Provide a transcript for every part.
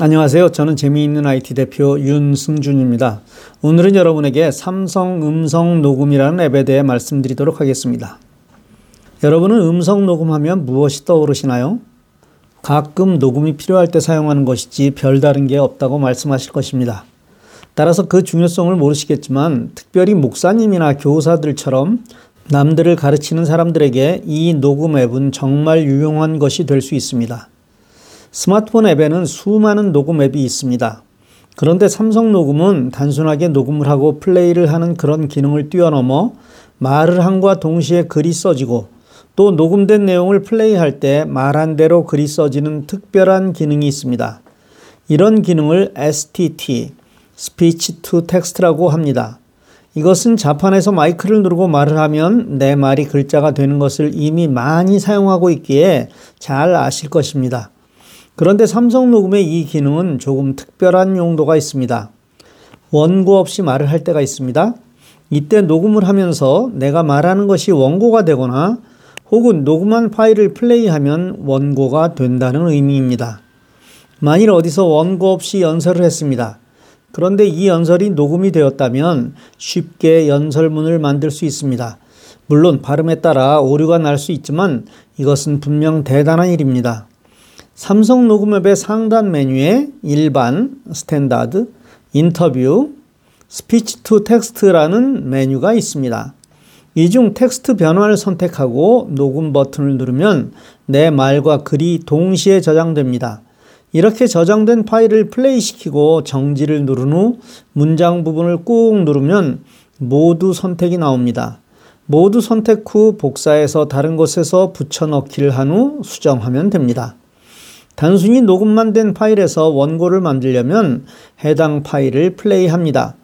안녕하세요. 저는 재미있는 IT 대표 윤승준입니다. 오늘은 여러분에게 삼성 음성 녹음이라는 앱에 대해 말씀드리도록 하겠습니다. 여러분은 음성 녹음하면 무엇이 떠오르시나요? 가끔 녹음이 필요할 때 사용하는 것이지 별다른 게 없다고 말씀하실 것입니다. 따라서 그 중요성을 모르시겠지만 특별히 목사님이나 교사들처럼 남들을 가르치는 사람들에게 이 녹음 앱은 정말 유용한 것이 될 수 있습니다. 스마트폰 앱에는 수많은 녹음 앱이 있습니다. 그런데 삼성 녹음은 단순하게 녹음을 하고 플레이를 하는 그런 기능을 뛰어넘어 말을 함과 동시에 글이 써지고 또 녹음된 내용을 플레이할 때 말한 대로 글이 써지는 특별한 기능이 있습니다. 이런 기능을 STT, Speech to Text라고 합니다. 이것은 자판에서 마이크를 누르고 말을 하면 내 말이 글자가 되는 것을 이미 많이 사용하고 있기에 잘 아실 것입니다. 그런데 삼성 녹음의 이 기능은 조금 특별한 용도가 있습니다. 원고 없이 말을 할 때가 있습니다. 이때 녹음을 하면서 내가 말하는 것이 원고가 되거나 혹은 녹음한 파일을 플레이하면 원고가 된다는 의미입니다. 만일 어디서 원고 없이 연설을 했습니다. 그런데 이 연설이 녹음이 되었다면 쉽게 연설문을 만들 수 있습니다. 물론 발음에 따라 오류가 날 수 있지만 이것은 분명 대단한 일입니다. 삼성 녹음 앱의 상단 메뉴에 일반, Standard, 인터뷰, Speech to Text라는 메뉴가 있습니다. 이 중 텍스트 변환을 선택하고 녹음 버튼을 누르면 내 말과 글이 동시에 저장됩니다. 이렇게 저장된 파일을 플레이시키고 정지를 누른 후 문장 부분을 꾹 누르면 모두 선택이 나옵니다. 모두 선택 후 복사해서 다른 곳에서 붙여넣기를 한 후 수정하면 됩니다. 단순히 녹음만 된 파일에서 원고를 만들려면 해당 파일을 플레이합니다.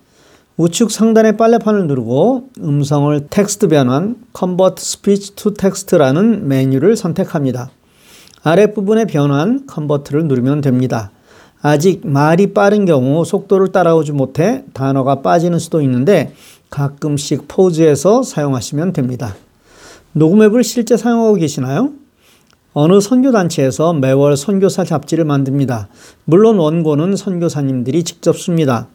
우측 상단의 빨래판을 누르고 음성을 텍스트 변환 Convert Speech to Text라는 메뉴를 선택합니다. 아랫부분의 변환 Convert를 누르면 됩니다. 아직 말이 빠른 경우 속도를 따라오지 못해 단어가 빠지는 수도 있는데 가끔씩 pause해서 사용하시면 됩니다. 녹음 앱을 실제 사용하고 계시나요? 어느 선교단체에서 매월 선교사 잡지를 만듭니다. 물론 원고는 선교사님들이 직접 씁니다.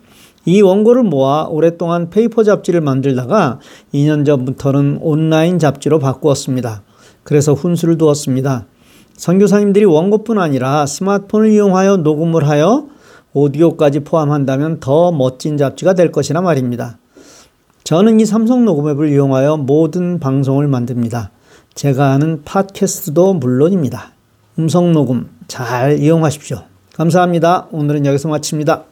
이 원고를 모아 오랫동안 paper 잡지를 만들다가 2년 전부터는 온라인 잡지로 바꾸었습니다. 그래서 훈수를 두었습니다. 선교사님들이 원고뿐 아니라 스마트폰을 이용하여 녹음을 하여 오디오까지 포함한다면 더 멋진 잡지가 될 것이라 말입니다. 저는 이 삼성 녹음 앱을 이용하여 모든 방송을 만듭니다. 제가 하는 팟캐스트도 물론입니다. 음성 녹음 잘 이용하십시오. 감사합니다. 오늘은 여기서 마칩니다.